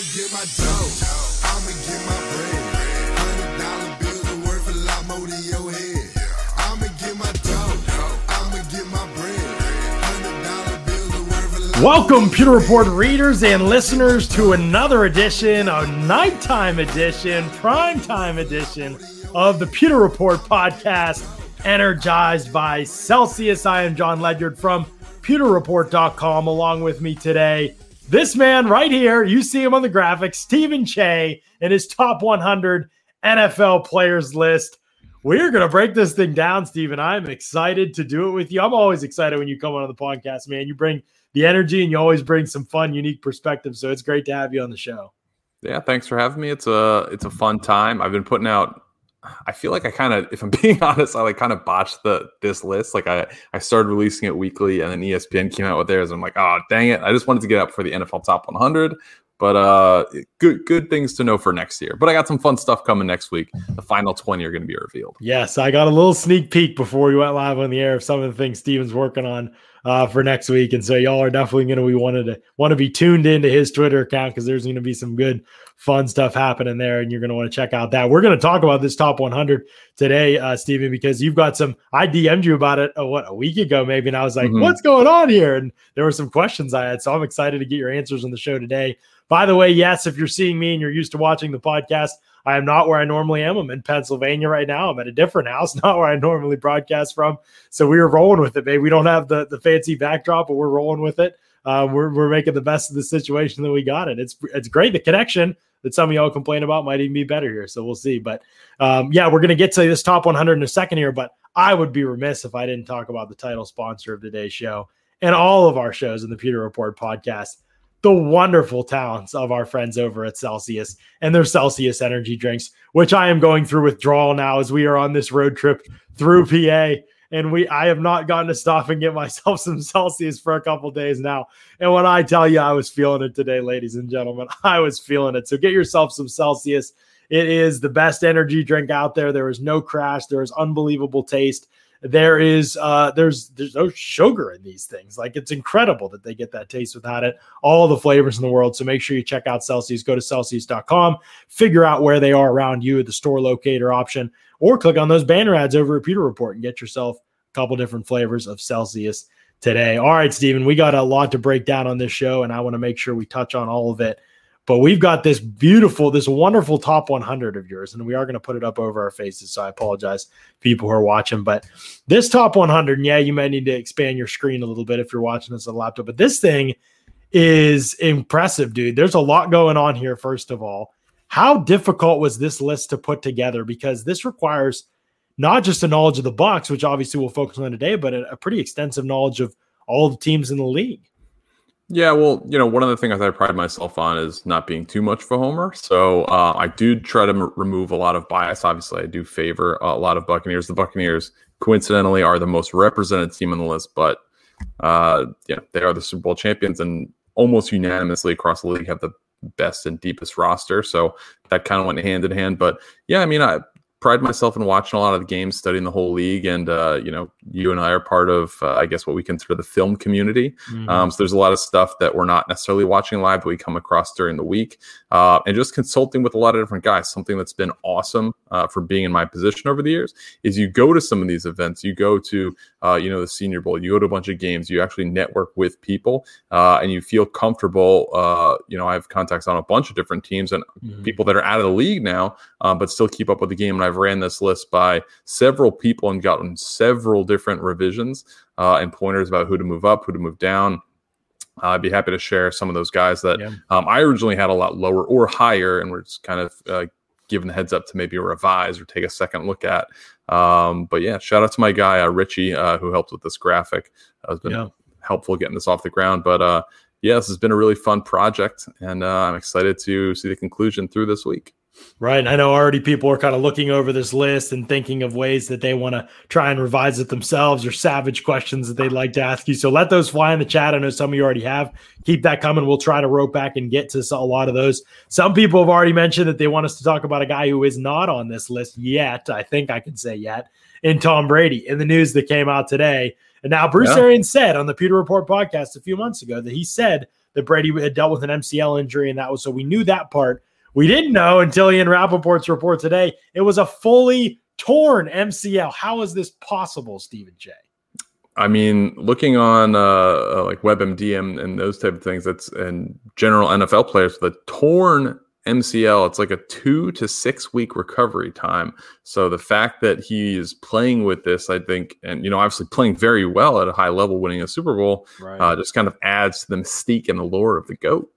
I'ma get my dough. I'ma get my bread. Hundred dollar bills are worth a lot more than your head. I'ma get my dough. I'ma get my bread. Hundred dollar bills are worth a lot Welcome, Pewter Report readers and listeners, to another edition, a nighttime edition, primetime edition of the Pewter Report podcast, energized by Celsius. I am John Ledyard from pewterreport.com. Along with me today, this man right here, you see him on the graphic, Stephen Che, in his top 100 NFL players list. We're going to break this thing down, Stephen. I'm excited to do it with you. I'm always excited when you come on the podcast, man. You bring the energy and you always bring some fun, unique perspectives. So it's great to have you on the show. Yeah, thanks for having me. It's a it's a fun time. I've been putting out. I feel like I kind of, if I'm being honest, I like kind of botched the this list. Like I I started releasing it weekly, and then ESPN came out with theirs. And I'm like, oh dang it! I just wanted to get up for the NFL Top 100. But uh, good good things to know for next year. But I got some fun stuff coming next week. The final 20 are going to be revealed. Yes, I got a little sneak peek before we went live on the air of some of the things Steven's working on uh, for next week, and so y'all are definitely going to be wanted to want to be tuned into his Twitter account because there's going to be some good, fun stuff happening there, and you're going to want to check out that. We're going to talk about this top 100 today, uh, Steven, because you've got some. I DM'd you about it uh, what a week ago, maybe, and I was like, Mhm. "What's going on here?" And there were some questions I had, so I'm excited to get your answers on the show today. By the way, yes, if you're seeing me and you're used to watching the podcast, I am not where I normally am. I'm in Pennsylvania right now. I'm at a different house, not where I normally broadcast from. So we were rolling with it, babe. We don't have the the fancy backdrop, but we're rolling with it. Uh, we're we're making the best of the situation that we got it. It's it's great. The connection that some of y'all complain about might even be better here. So we'll see. But um, yeah, we're gonna get to this top 100 in a second here. But I would be remiss if I didn't talk about the title sponsor of today's show and all of our shows in the Pewter Report podcast the wonderful talents of our friends over at Celsius and their Celsius energy drinks, which I am going through withdrawal now as we are on this road trip through PA. And we I have not gotten to stop and get myself some Celsius for a couple days now. And when I tell you I was feeling it today, ladies and gentlemen, I was feeling it. So get yourself some Celsius. It is the best energy drink out there. There is no crash, there is unbelievable taste there is uh there's there's no sugar in these things. Like it's incredible that they get that taste without it. All the flavors in the world. So make sure you check out celsius. Go to celsius.com figure out where they are around you at the store locator option. Or click on those banner ads over at pewter report and get yourself a couple different flavors of celsius today. All right Stephen, we got a lot to break down on this show and i want to make sure we touch on all of it but we've got this beautiful, this wonderful top 100 of yours, and we are going to put it up over our faces. So I apologize, people who are watching. But this top 100, and yeah, you might need to expand your screen a little bit if you're watching this on a laptop. But this thing is impressive, dude. There's a lot going on here, first of all. How difficult was this list to put together? Because this requires not just a knowledge of the Bucs, which obviously we'll focus on today, but a pretty extensive knowledge of all the teams in the league. Yeah, well, you know, one of the things I pride myself on is not being too much of a homer. So uh, I do try to m- remove a lot of bias. Obviously, I do favor a lot of Buccaneers. The Buccaneers, coincidentally, are the most represented team on the list, but uh, yeah, they are the Super Bowl champions and almost unanimously across the league have the best and deepest roster. So that kind of went hand in hand. But yeah, I mean, I pride myself in watching a lot of the games, studying the whole league, and uh, you know, you and I are part of, uh, I guess, what we consider the film community. Um, so there's a lot of stuff that we're not necessarily watching live, but we come across during the week, uh, and just consulting with a lot of different guys. Something that's been awesome uh, for being in my position over the years is you go to some of these events, you go to, uh, you know, the Senior Bowl, you go to a bunch of games, you actually network with people, uh, and you feel comfortable. Uh, you know, I have contacts on a bunch of different teams and Mhm. people that are out of the league now, um, but still keep up with the game. And I've ran this list by several people and gotten several different revisions uh, and pointers about who to move up, who to move down. Uh, I'd be happy to share some of those guys that Yeah. um, I originally had a lot lower or higher, and we're just kind of uh, giving the heads up to maybe revise or take a second look at. Um, but yeah, shout out to my guy uh, Richie uh, who helped with this graphic. Uh, has been Yeah. helpful getting this off the ground. But uh, yeah, this has been a really fun project, and uh, I'm excited to see the conclusion through this week. Right. I know already people are kind of looking over this list and thinking of ways that they want to try and revise it themselves or savage questions that they'd like to ask you. So let those fly in the chat. I know some of you already have. Keep that coming. We'll try to rope back and get to a lot of those. Some people have already mentioned that they want us to talk about a guy who is not on this list yet. I think I can say yet in Tom Brady in the news that came out today. And now Bruce Yeah. Arians said on the Pewter Report podcast a few months ago that he said that Brady had dealt with an MCL injury, and that was so we knew that part. We didn't know until Ian Rapoport's report today. It was a fully torn MCL. How is this possible, Stephen J? I mean, looking on uh, uh like WebMD and, and those type of things, that's and general NFL players, the torn MCL, it's like a two to six week recovery time. So the fact that he is playing with this, I think, and you know, obviously playing very well at a high level, winning a Super Bowl, right. uh, just kind of adds to the mystique and the lore of the goat.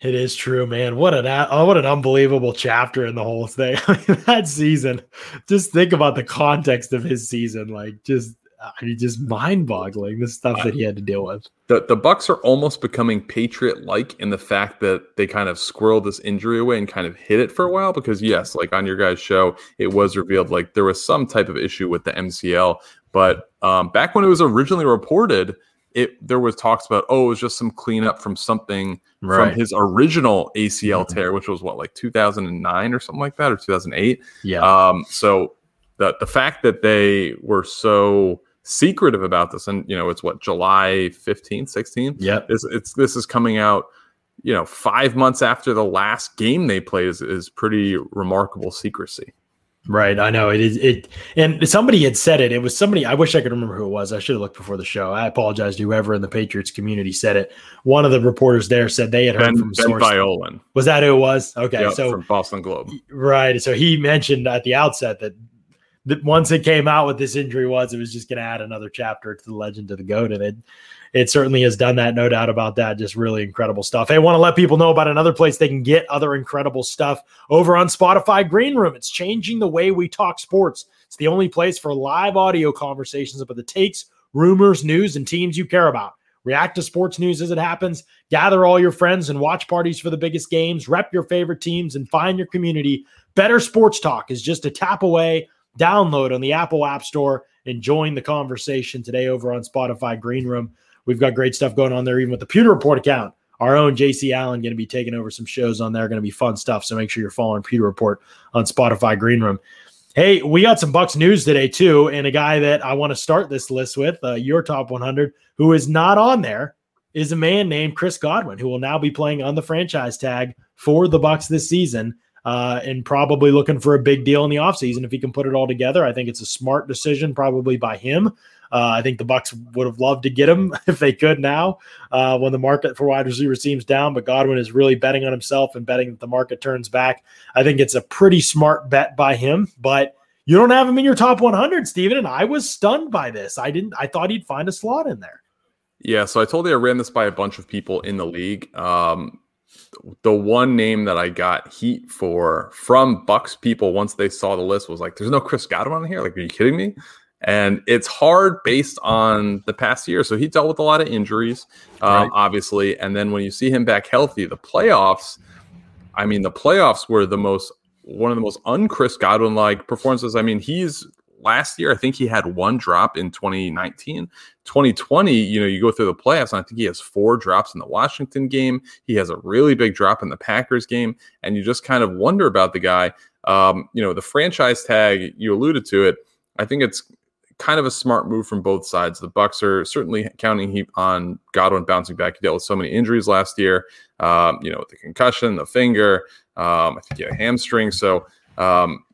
It is true, man. What an oh, what an unbelievable chapter in the whole thing. That season. Just think about the context of his season. Like, just I mean, just mind-boggling the stuff that he had to deal with. The the Bucs are almost becoming Patriot-like in the fact that they kind of squirreled this injury away and kind of hid it for a while. Because yes, like on your guys' show, it was revealed like there was some type of issue with the MCL, but um, back when it was originally reported, it there was talks about oh it was just some cleanup from something right. from his original ACL mm-hmm. tear, which was what like 2009 or something like that or 2008. Yeah. Um. So the the fact that they were so secretive about this, and you know it's what July 15th, 16th. Yeah. It's, it's this is coming out. You know, five months after the last game they played is, is pretty remarkable secrecy. Right, I know it is. It and somebody had said it. It was somebody. I wish I could remember who it was. I should have looked before the show. I apologize to whoever in the Patriots community said it. One of the reporters there said they had heard ben, from Ben source. Volin. Was that who it was? Okay, yep, so from Boston Globe. Right. So he mentioned at the outset that that once it came out what this injury was, it was just going to add another chapter to the legend of the goat, and it it certainly has done that, no doubt about that. Just really incredible stuff. Hey, I want to let people know about another place they can get other incredible stuff over on Spotify Green Room. It's changing the way we talk sports. It's the only place for live audio conversations about the takes, rumors, news, and teams you care about. React to sports news as it happens, gather all your friends and watch parties for the biggest games, rep your favorite teams, and find your community. Better Sports Talk is just a tap away. Download on the Apple App Store and join the conversation today over on Spotify Green Room. We've got great stuff going on there, even with the Pewter Report account. Our own JC Allen going to be taking over some shows on there. Going to be fun stuff. So make sure you're following Pewter Report on Spotify Green Room. Hey, we got some Bucs news today too, and a guy that I want to start this list with, uh, your top 100, who is not on there, is a man named Chris Godwin, who will now be playing on the franchise tag for the Bucs this season. Uh, and probably looking for a big deal in the offseason if he can put it all together. I think it's a smart decision, probably by him. Uh, I think the Bucs would have loved to get him if they could now, uh, when the market for wide receiver seems down. But Godwin is really betting on himself and betting that the market turns back. I think it's a pretty smart bet by him. But you don't have him in your top 100, Steven, and I was stunned by this. I didn't. I thought he'd find a slot in there. Yeah, so I told you I ran this by a bunch of people in the league. Um, the one name that I got heat for from Bucs people once they saw the list was like, "There's no Chris Godwin on here." Like, are you kidding me? And it's hard based on the past year. So he dealt with a lot of injuries, um, right. obviously. And then when you see him back healthy, the playoffs, I mean, the playoffs were the most, one of the most un-Chris Godwin like performances. I mean, he's last year, I think he had one drop in 2019. 2020, you know, you go through the playoffs, and I think he has four drops in the Washington game. He has a really big drop in the Packers game. And you just kind of wonder about the guy. Um, you know, the franchise tag, you alluded to it. I think it's kind of a smart move from both sides. The Bucs are certainly counting on Godwin bouncing back. He dealt with so many injuries last year. Um, you know, the concussion, the finger. Um, I think he had a hamstring. So, um,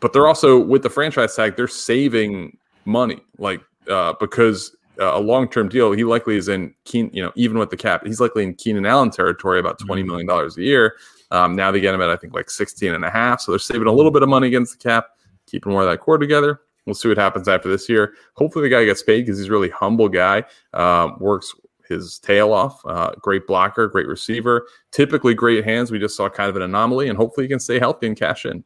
but they're also with the franchise tag. They're saving money, like uh, because uh, a long term deal. He likely is in Keen. You know, even with the cap, he's likely in Keenan Allen territory, about mm-hmm. million dollars a year. Um, now they get him at I think like 16 and a half. So they're saving a little bit of money against the cap, keeping more of that core together. We'll see what happens after this year. Hopefully, the guy gets paid because he's a really humble guy. Um, works his tail off. Uh, great blocker, great receiver. Typically, great hands. We just saw kind of an anomaly, and hopefully, he can stay healthy and cash in.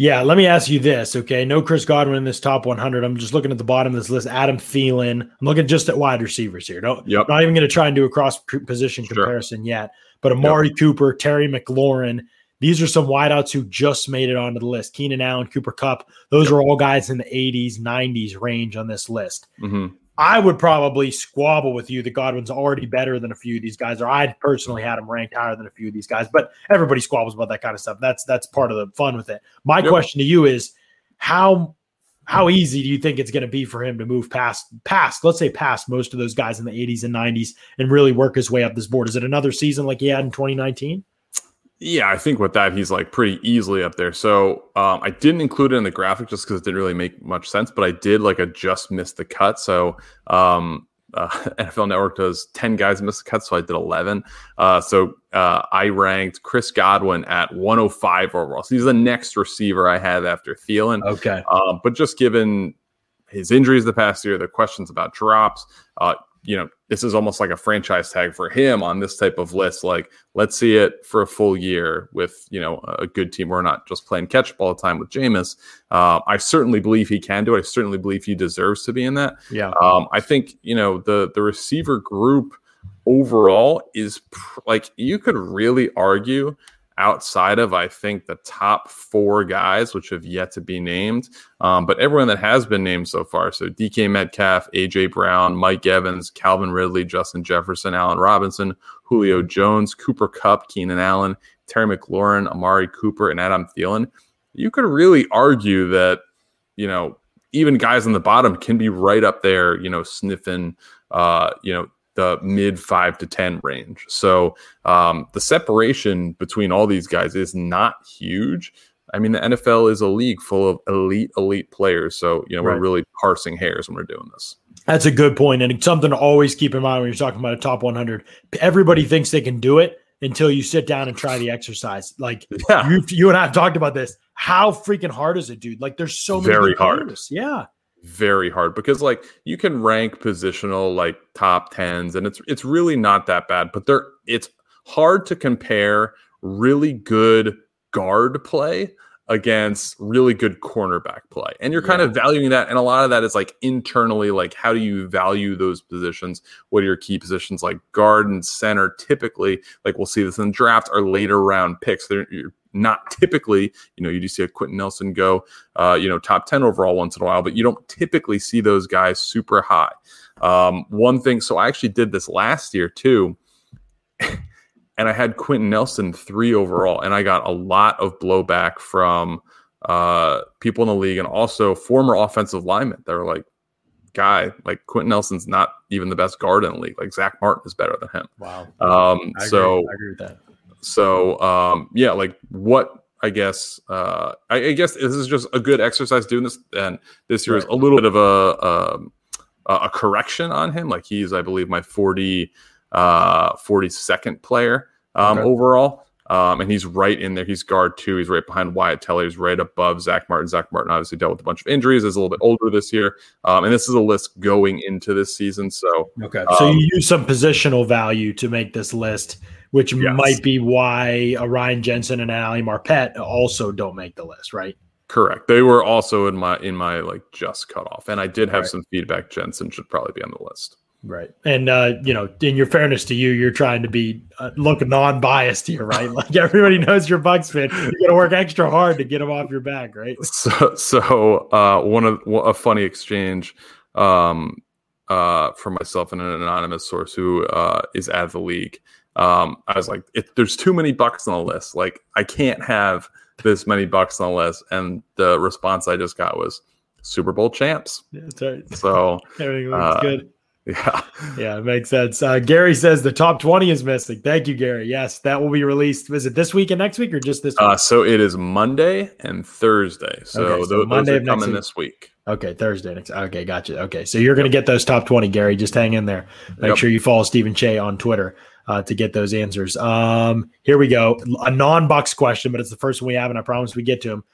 Yeah, let me ask you this, okay? No Chris Godwin in this top 100. I'm just looking at the bottom of this list. Adam Thielen. I'm looking just at wide receivers here. No, yep. not even going to try and do a cross position sure. comparison yet. But Amari yep. Cooper, Terry McLaurin, these are some wideouts who just made it onto the list. Keenan Allen, Cooper Kupp. Those are all guys in the 80s, 90s range on this list. Mm-hmm. I would probably squabble with you that Godwin's already better than a few of these guys, or I'd personally had him ranked higher than a few of these guys. But everybody squabbles about that kind of stuff. That's that's part of the fun with it. My yep. question to you is how how easy do you think it's going to be for him to move past past let's say past most of those guys in the 80s and 90s and really work his way up this board is it another season like he had in 2019 yeah i think with that he's like pretty easily up there so um, i didn't include it in the graphic just because it didn't really make much sense but i did like a just missed the cut so um, uh, NFL Network does 10 guys miss the cut, so I did 11. Uh, so uh, I ranked Chris Godwin at 105 overall. So he's the next receiver I have after Thielen. Okay. Um, but just given his injuries the past year, the questions about drops, uh, you know, this is almost like a franchise tag for him on this type of list. Like, let's see it for a full year with, you know, a good team. We're not just playing catch up all the time with Jameis. Uh, I certainly believe he can do it. I certainly believe he deserves to be in that. Yeah. Um, I think, you know, the the receiver group overall is pr- like you could really argue outside of I think the top four guys, which have yet to be named, um, but everyone that has been named so far. So DK Metcalf, AJ Brown, Mike Evans, Calvin Ridley, Justin Jefferson, Allen Robinson, Julio Jones, Cooper Kupp, Keenan Allen, Terry McLaurin, Amari Cooper, and Adam Thielen. You could really argue that you know even guys on the bottom can be right up there, you know, sniffing, uh, you know, the mid five to 10 range. So um, the separation between all these guys is not huge. I mean, the NFL is a league full of elite, elite players. So, you know, Right. we're really parsing hairs when we're doing this. That's a good point, and it's something to always keep in mind when you're talking about a top 100. Everybody thinks they can do it until you sit down and try the exercise. Like Yeah. you, you and I have talked about this. How freaking hard is it, dude? Like there's so many Very hard. players. Yeah, very hard because like you can rank positional like top tens and it's it's really not that bad but there it's hard to compare really good guard play against really good cornerback play. And you're kind of valuing that and a lot of that is like internally like how do you value those positions? What are your key positions? Like guard and center typically like we'll see this in draft are later round picks. They're you're not typically you know you do see a quenton nelson go uh, you know, top 10 overall once in a while, but you don't typically see those guys super high. Um, one thing, so I actually did this last year too, and I had Quenton Nelson three overall, and I got a lot of blowback from uh, people in the league and also former offensive linemen. They were like, guy, like Quenton Nelson's not even the best guard in the league. Like Zach Martin is better than him. wow. Um, I so agree. I agree with that. So um, yeah, like what I guess uh, I, I guess this is just a good exercise doing this, and this year is a little bit of a um, a a correction on him. Like he's, I believe, my 40 uh 42nd player um Okay. overall. Um, and he's right in there. He's guard two. He's right behind Wyatt Teller. He's right above Zach Martin. Zach Martin obviously dealt with a bunch of injuries. Is a little bit older this year. Um, and this is a list going into this season. So Okay. So Um, you use some positional value to make this list, which Yes. might be why Ryan Jensen and Ali Marpet also don't make the list, right? Correct. They were also in my in my like just cutoff, and I did have Right. some feedback. Jensen should probably be on the list. Right. And uh, you know, in your fairness to you, you're trying to be uh, look non-biased here, right? Like everybody knows you're Bucs fan. You got to work extra hard to get them off your back, right? So, so uh, one of a funny exchange um, uh, for myself and an anonymous source who uh, is of the league. Um, I was like, if there's too many bucs on the list, like I can't have this many bucs on the list. And the response I just got was Super Bowl champs. Yeah, that's right. So Everything looks Uh, good. yeah, Yeah, it makes sense. Uh, Gary says the top 20 is missing. Thank you, Gary. Yes, that will be released. Is it this week and next week or just this week? uh, so it is Monday and Thursday. So, Okay, so tho- Monday those are coming week. this week. Okay, Thursday next. Okay, gotcha. Okay, so you're going to get those top 20, Gary. Just hang in there. Make Yep. sure you follow Stephen Che on Twitter uh, to get those answers. Um, here we go. A non Bucs question, but it's the first one we have, and I promise we get to him.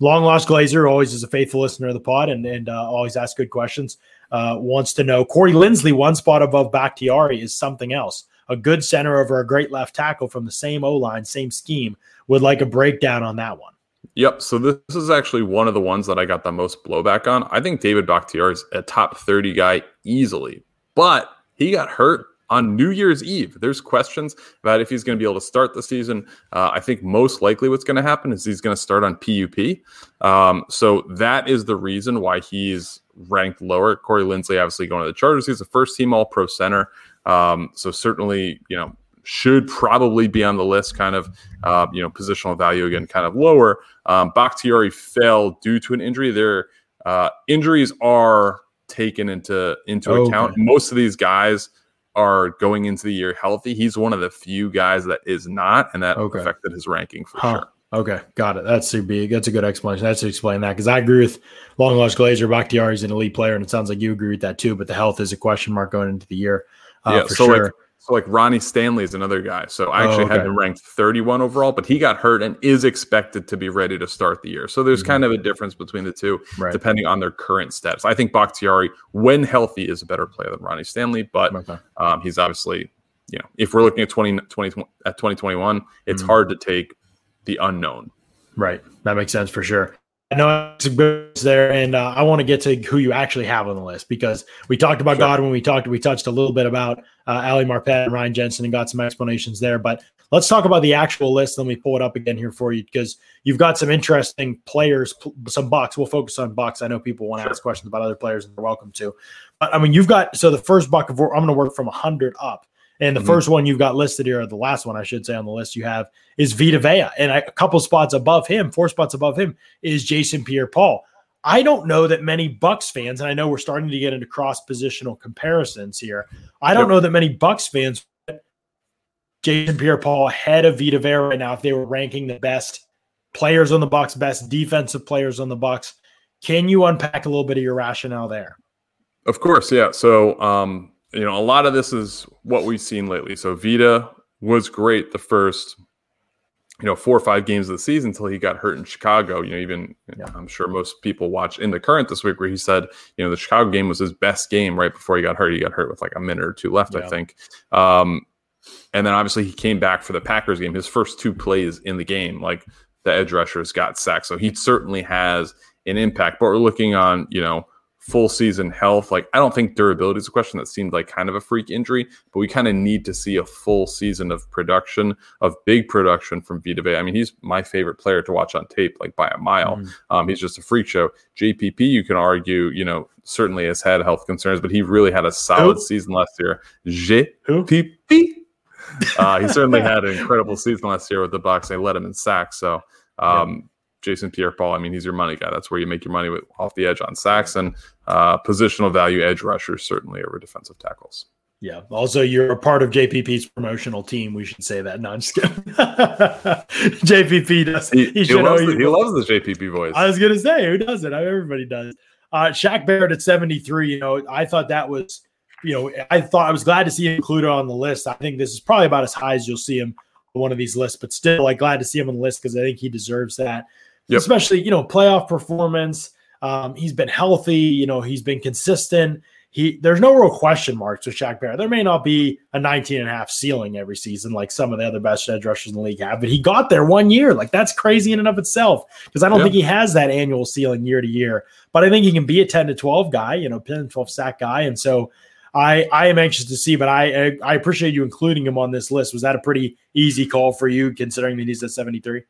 Long lost Glazer always is a faithful listener of the pod and, and uh, always asks good questions. Uh, wants to know Corey Linsley, one spot above Bakhtiari, is something else. A good center over a great left tackle from the same O line, same scheme. Would like a breakdown on that one. Yep. So this, this is actually one of the ones that I got the most blowback on. I think David Bakhtiari is a top 30 guy easily, but he got hurt on New Year's Eve. There's questions about if he's going to be able to start the season. Uh, I think most likely what's going to happen is he's going to start on PUP. Um, so that is the reason why he's ranked lower. Corey Linsley, obviously going to the Chargers. He's a first team All Pro center. Um, so certainly, you know, should probably be on the list, kind of, uh, you know, positional value again, kind of lower. Um, Bakhtiari fell due to an injury. Their uh, injuries are taken into into Okay. account. Most of these guys are going into the year healthy. He's one of the few guys that is not, and that Okay. affected his ranking for Huh. sure. Okay, got it. That's big. That's a good explanation. That's to explain that because I agree with Long Lost Glazer. Bakhtiari is an elite player, and it sounds like you agree with that too. But the health is a question mark going into the year, uh, Yeah, for so, like, sure. So like Ronnie Stanley is another guy. So I actually Oh, had him ranked 31 overall, but he got hurt and is expected to be ready to start the year. So there's Mhm. kind of a difference between the two, right. depending on their current status. I think Bakhtiari, when healthy, is a better player than Ronnie Stanley, but Okay. um, he's obviously, you know, if we're looking at 20, 20 at 2021, it's Mhm. hard to take the unknown. Right. That makes sense for sure. I know it's good there, and uh, I want to get to who you actually have on the list because we talked about Sure. Godwin. We talked, we touched a little bit about uh, Ali Marpet and Ryan Jensen and got some explanations there. But let's talk about the actual list. Let me pull it up again here for you because you've got some interesting players, pl- some Bucs. We'll focus on Bucs. I know people want to Sure. ask questions about other players, and they're welcome to. But I mean, you've got so the first buc of I'm going to work from 100 up. And the Mhm. first one you've got listed here, or the last one I should say on the list you have, is Vita Vea. And a couple spots above him, four spots above him, is Jason Pierre Paul. I don't know that many Bucs fans, and I know we're starting to get into cross positional comparisons here. I don't Yep. know that many Bucs fans Jason Pierre Paul ahead of Vita Vea right now if they were ranking the best players on the Bucs, best defensive players on the Bucs. Can you unpack a little bit of your rationale there? Of course, yeah. So, um, you know, a lot of this is what we've seen lately. So, Vita was great the first, you know, four or five games of the season until he got hurt in Chicago. You know, even Yeah. I'm sure most people watch in the current this week where he said, you know, the Chicago game was his best game right before he got hurt. He got hurt with like a minute or two left, I think. Um, and then obviously he came back for the Packers game. His first two plays in the game, like the edge rushers got sacked. So he certainly has an impact. But we're looking on, you know, full season health. Like I don't think durability is a question that seemed like kind of a freak injury, but we kind of need to see a full season of production, of big production from Vita Vea. I mean, he's my favorite player to watch on tape, like by a mile. Mhm. Um, he's just a freak show. JPP, you can argue, you know, certainly has had health concerns, but he really had a solid Who? season last year. JPP. Uh, he certainly had an incredible season last year with the Bucs. They let him in sacks. So, um, Jason Pierre-Paul, I mean, he's your money guy. That's where you make your money with off the edge on sacks and uh, positional value edge rushers certainly over defensive tackles. Yeah. Also, you're a part of JPP's promotional team. We should say that. No, I'm just kidding. JPP does. He, He, he loves, the, he loves the JPP voice. I was gonna say, who doesn't? Everybody does. Uh, Shaq Barrett at 73. You know, I thought that was, you know, I thought I was glad to see him included on the list. I think this is probably about as high as you'll see him on one of these lists, but still, like, glad to see him on the list because I think he deserves that. Yep. Especially, you know, playoff performance. Um, he's been healthy. You know, he's been consistent. He there's no real question marks with Shaq Barrett. There may not be a 19 and a half ceiling every season like some of the other best edge rushers in the league have, but he got there one year. Like that's crazy in and of itself because I don't Yeah. think he has that annual ceiling year to year. But I think he can be a 10 to 12 guy, you know, 10 to 12 sack guy. And so I I am anxious to see, but I I, I appreciate you including him on this list. Was that a pretty easy call for you considering that he's at 73?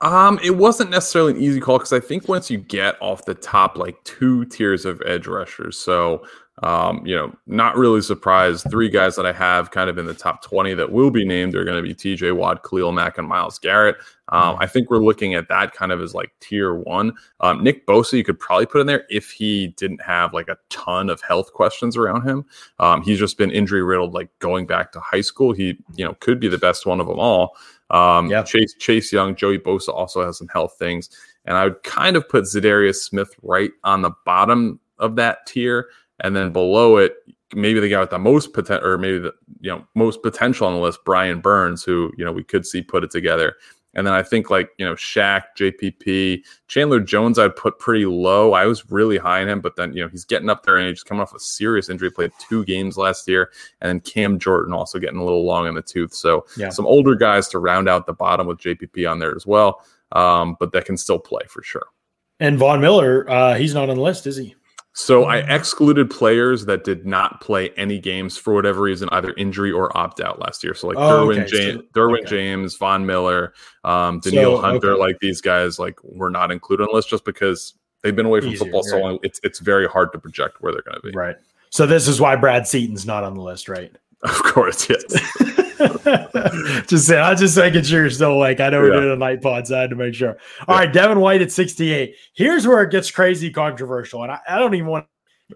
Um, it wasn't necessarily an easy call because I think once you get off the top like two tiers of edge rushers, so um, you know, not really surprised. Three guys that I have kind of in the top 20 that will be named are going to be TJ Watt, Khalil Mack, and Myles Garrett. Um, I think we're looking at that kind of as like tier one. Um, Nick Bosa, you could probably put in there if he didn't have like a ton of health questions around him. Um, he's just been injury riddled, like going back to high school. He, you know, could be the best one of them all. Um, Yeah. Chase Chase Young, Joey Bosa also has some health things, and I would kind of put Zadarius Smith right on the bottom of that tier, and then below it, maybe the guy with the most potential, or maybe the you know most potential on the list, Brian Burns, who you know we could see put it together. And then I think like you know Shaq, JPP, Chandler Jones, I'd put pretty low. I was really high on him, but then you know he's getting up there and he's coming off a serious injury. Played two games last year, and then Cam Jordan also getting a little long in the tooth. So Yeah. some older guys to round out the bottom with JPP on there as well, um, but that can still play for sure. And Von Miller, uh, he's not on the list, is he? So I excluded players that did not play any games for whatever reason, either injury or opt out last year. So like Oh, Derwin, okay. So- James, Derwin okay. James, Von Miller, um, Danielle So, Hunter, okay. like these guys, like were not included on the list just because they've been away from Easier, football so right. long. It's it's very hard to project where they're going to be. Right. So this is why Brad Seaton's not on the list, right? Of course, yes. just say, I'm just making sure you're still awake. I know we're Yeah. doing a night pod, so I had to make sure. All right, Devin White at 68. Here's where it gets crazy controversial, and I, I don't even want.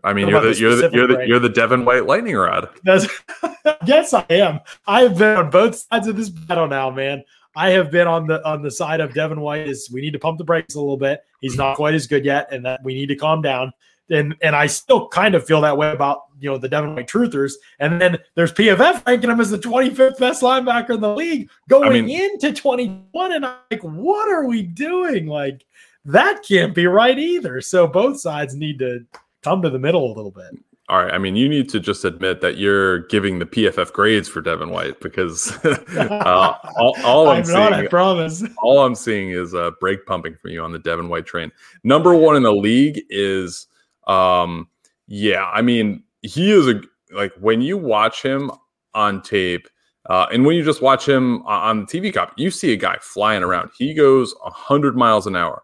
I mean, you're the the you're the you're the you're the Devin White lightning rod. That's, yes, I am. I have been on both sides of this battle now, man. I have been on the on the side of Devin White is we need to pump the brakes a little bit. He's not quite as good yet, and that we need to calm down. And and I still kind of feel that way about you know the Devin White truthers. And then there's PFF ranking him as the 25th best linebacker in the league going mean- into 21. And I'm like, what are we doing? Like that can't be right either. So both sides need to come to the middle a little bit. All right. I mean, you need to just admit that you're giving the PFF grades for Devin White because uh, all, all I'm, I'm seeing, not, I promise. all I'm seeing is uh, brake pumping for you on the Devin White train. Number one in the league is, um, yeah. I mean, he is a like when you watch him on tape, uh, and when you just watch him on the TV copy, you see a guy flying around. He goes 100 miles an hour.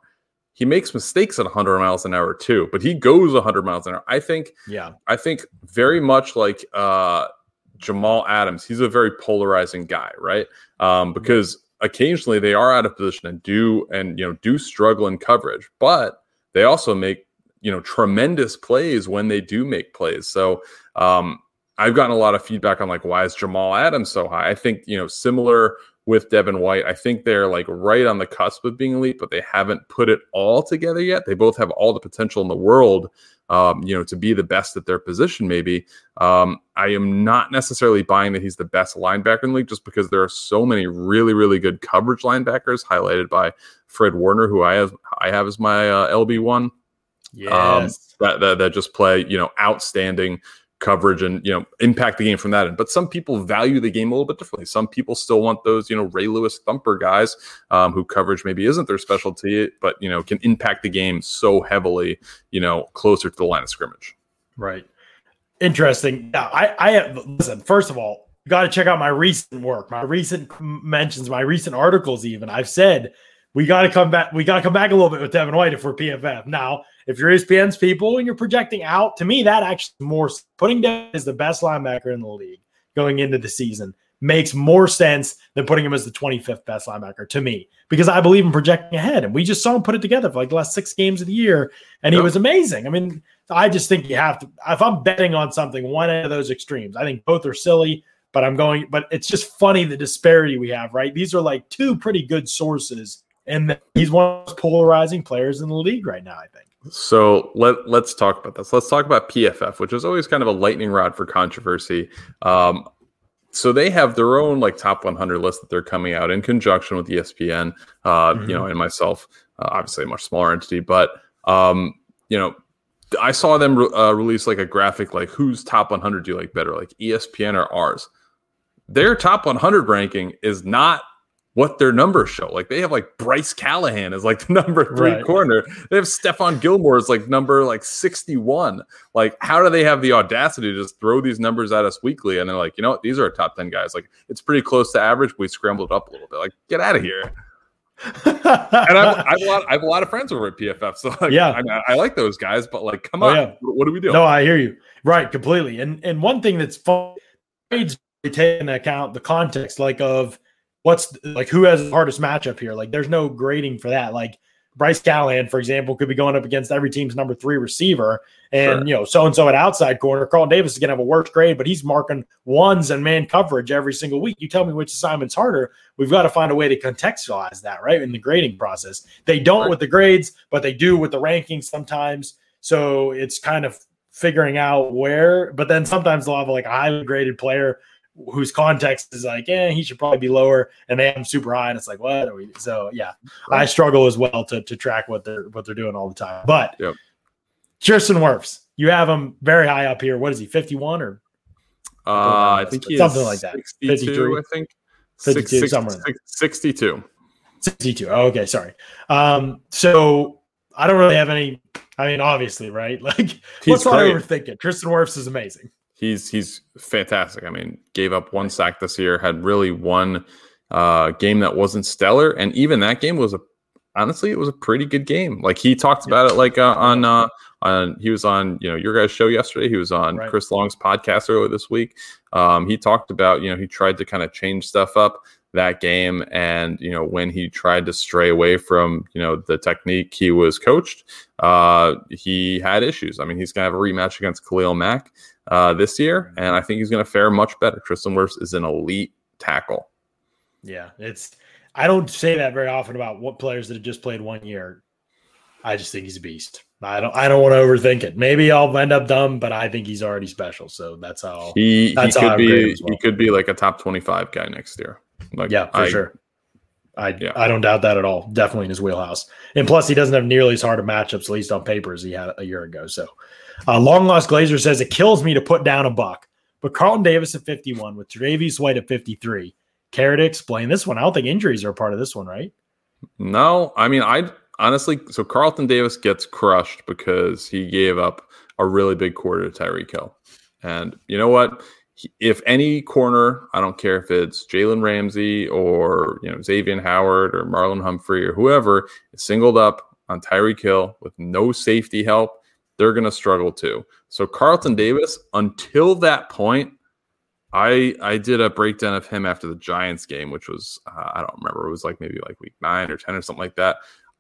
He makes mistakes at 100 miles an hour too, but he goes 100 miles an hour. I think Yeah. I think very much like uh, Jamal Adams, he's a very polarizing guy, right? Um, because occasionally they are out of position and do and you know do struggle in coverage, but they also make you know tremendous plays when they do make plays. So um, I've gotten a lot of feedback on like why is Jamal Adams so high? I think you know similar with Devin White. I think they're like right on the cusp of being elite, but they haven't put it all together yet. They both have all the potential in the world, um, you know, to be the best at their position. Maybe um, I am not necessarily buying that he's the best linebacker in the league, just because there are so many really, really good coverage linebackers, highlighted by Fred Warner, who I have I have as my uh, LB one Yes. um, that, that that just play you know outstanding coverage and you know impact the game from that end. But some people value the game a little bit differently. Some people still want those you know Ray Lewis thumper guys um, who coverage maybe isn't their specialty, but you know can impact the game so heavily you know closer to the line of scrimmage. Right. Interesting. Yeah, I, I have, listen, first of all, you got to check out my recent work, my recent mentions, my recent articles, even. I've said we got to come back, we got to come back a little bit with Devin White if we're PFF. Now, if you're ESPN's people and you're projecting out, to me, that actually more putting Devin as the best linebacker in the league going into the season makes more sense than putting him as the 25th best linebacker to me because I believe in projecting ahead. And we just saw him put it together for like the last six games of the year, and he was amazing. I mean, I just think you have to. If I'm betting on something, one end of those extremes, I think both are silly. But I'm going. But it's just funny the disparity we have. Right? These are like two pretty good sources, and he's one of those polarizing players in the league right now. I think. So let let's talk about this. Let's talk about PFF, which is always kind of a lightning rod for controversy. Um, so they have their own like top 100 list that they're coming out in conjunction with ESPN. Uh, You know, and myself, uh, obviously a much smaller entity, but um, you know, I saw them re- uh, release like a graphic like whose top 100 do you like better, like ESPN or ours. Their top 100 ranking is not what their numbers show. Like they have like Bryce Callahan is like the number three Right. corner. They have Stephon Gilmore is like number like 61. Like, how do they have the audacity to just throw these numbers at us weekly? And they're like, you know what, these are our top 10 guys. Like, it's pretty close to average. We scrambled up a little bit. Like, get out of here. And I've, I, have a lot, I have a lot of friends over at PFF. So like, Yeah. I, mean, I like those guys, but like, come Oh, on, yeah. what do we do? No, I hear you. Right, completely. And and one thing that's fun, grades take into account the context, like of what's like who has the hardest matchup here. Like, there's no grading for that. Like Bryce Callahan, for example, could be going up against every team's number three receiver, and Sure. you know, so and so at outside corner. Carl Davis is gonna have a worse grade, but he's marking ones and man coverage every single week. You tell me which assignment's harder. We've got to find a way to contextualize that, right, in the grading process. They don't Right. with the grades, but they do with the rankings sometimes. So it's kind of figuring out where, but then sometimes they'll have like a highly graded player whose context is like, yeah, he should probably be lower, and they have him super high, and it's like, what are we? So yeah, I struggle as well to to track what they're what they're doing all the time. But Yep. Tristan Wirfs, you have him very high up here. What is he, fifty one or Uh, I think Something like that. 52, I think. 52, Six- somewhere in there. six- 62. 62? Oh, okay, sorry. Um, so I don't really have any. I mean, obviously, right? Like, He's let's not great. overthink it. Tristan Wirfs is amazing. He's he's fantastic. I mean, gave up one sack this year, had really one uh, game that wasn't stellar, and even that game was a honestly, it was a pretty good game. Like he talked about it, like uh, on uh, on he was on you know your guys' show yesterday. He was on Right. Chris Long's podcast earlier this week. Um, he talked about you know he tried to kind of change stuff up that game, and you know when he tried to stray away from you know the technique he was coached, uh, he had issues. I mean, he's gonna have a rematch against Khalil Mack uh, this year, and I think he's gonna fare much better. Tristan Wirfs is an elite tackle. Yeah, it's. I don't say that very often about what players that have just played one year. I just think he's a beast. I don't. I don't want to overthink it. Maybe I'll end up dumb, but I think he's already special. So that's how. He, he That's how I could him be well. he could be like a top twenty five guy next year. Like Yeah, for I- sure. I Yeah. I don't doubt that at all. Definitely in his wheelhouse. And plus, he doesn't have nearly as hard of matchups, at least on paper, as he had a year ago. So, uh, long lost Glazer says it kills me to put down a buc, but Carlton Davis at 51 with Tre'Davious White at 53. Care to explain this one? I don't think injuries are a part of this one, right? No, I mean, I honestly, so Carlton Davis gets crushed because he gave up a really big quarter to Tyreek Hill. And you know what? If any corner, I don't care if it's Jalen Ramsey or you know Xavien Howard or Marlon Humphrey or whoever is singled up on Tyreek Hill with no safety help, they're going to struggle too. So Carlton Davis, until that point, I I did a breakdown of him after the Giants game, which was uh, I don't remember. It was like maybe like week nine or ten or something like that.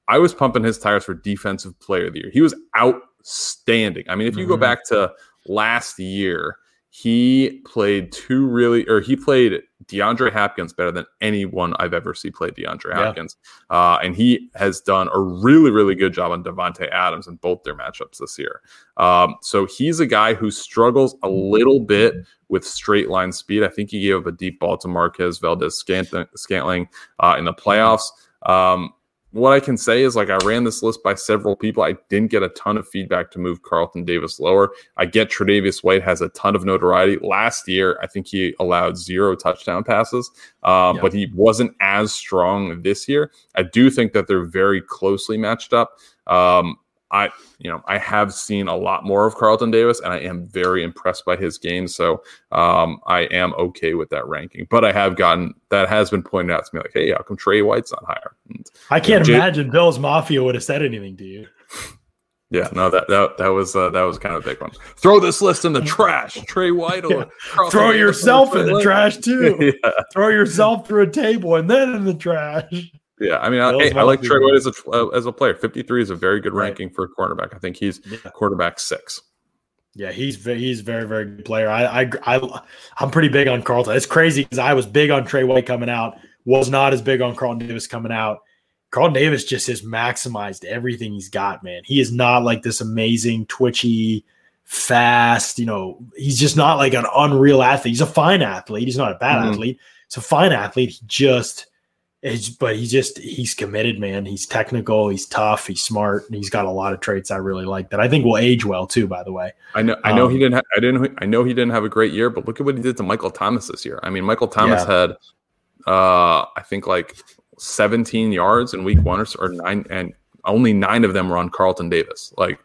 I was pumping his tires for defensive player of the year. He was outstanding. I mean, if you go Mhm. back to last year, he played two really, or he played DeAndre Hopkins better than anyone I've ever seen play DeAndre Yeah. Hopkins. Uh, and he has done a really, really good job on Davante Adams in both their matchups this year. Um, so he's a guy who struggles a little bit with straight line speed. I think he gave up a deep ball to Marquez Valdes Scantling uh, in the playoffs. Um, what I can say is like I ran this list by several people. I didn't get a ton of feedback to move Carlton Davis lower. I get Tre'Davious White has a ton of notoriety. Last year, I think he allowed zero touchdown passes, um, Yeah. but he wasn't as strong this year. I do think that they're very closely matched up. Um, I, you know, I have seen a lot more of Carlton Davis, and I am very impressed by his game. So um, I am okay with that ranking. But I have gotten that has been pointed out to me, like, hey, how come Trey White's not higher? And I can't Jay- imagine Bill's Mafia would have said anything to you. yeah, no, that that that was uh, that was kind of a big one. Throw this list in the trash. Trey White, Yeah. Throw yourself in the trash too. yeah, Throw yourself through a table and then in the trash. Yeah. I mean, I, I like. Trey White as a uh, as a player. Fifty three is a very good Right. ranking for a cornerback. I think he's Yeah. quarterback six. Yeah, he's he's very very good player. I I, I I'm pretty big on Carlton. It's crazy because I was big on Trey White coming out, was not as big on Carlton Davis coming out. Carlton Davis just has maximized everything he's got. Man, he is not like this amazing twitchy, fast. You know, he's just not like an unreal athlete. He's a fine athlete. He's not a bad Mhm. athlete. He's a fine athlete. He just. It's, but he just he's committed, man. He's technical, he's tough, he's smart, and he's got a lot of traits I really like that I think will age well too. By the way, I know. I know Um, he didn't. Ha- I didn't. I know he didn't have a great year, but look at what he did to Michael Thomas this year. I mean, Michael Thomas Yeah. had, uh, I think like 17 yards in week one or, or nine, and only nine of them were on Carlton Davis. Like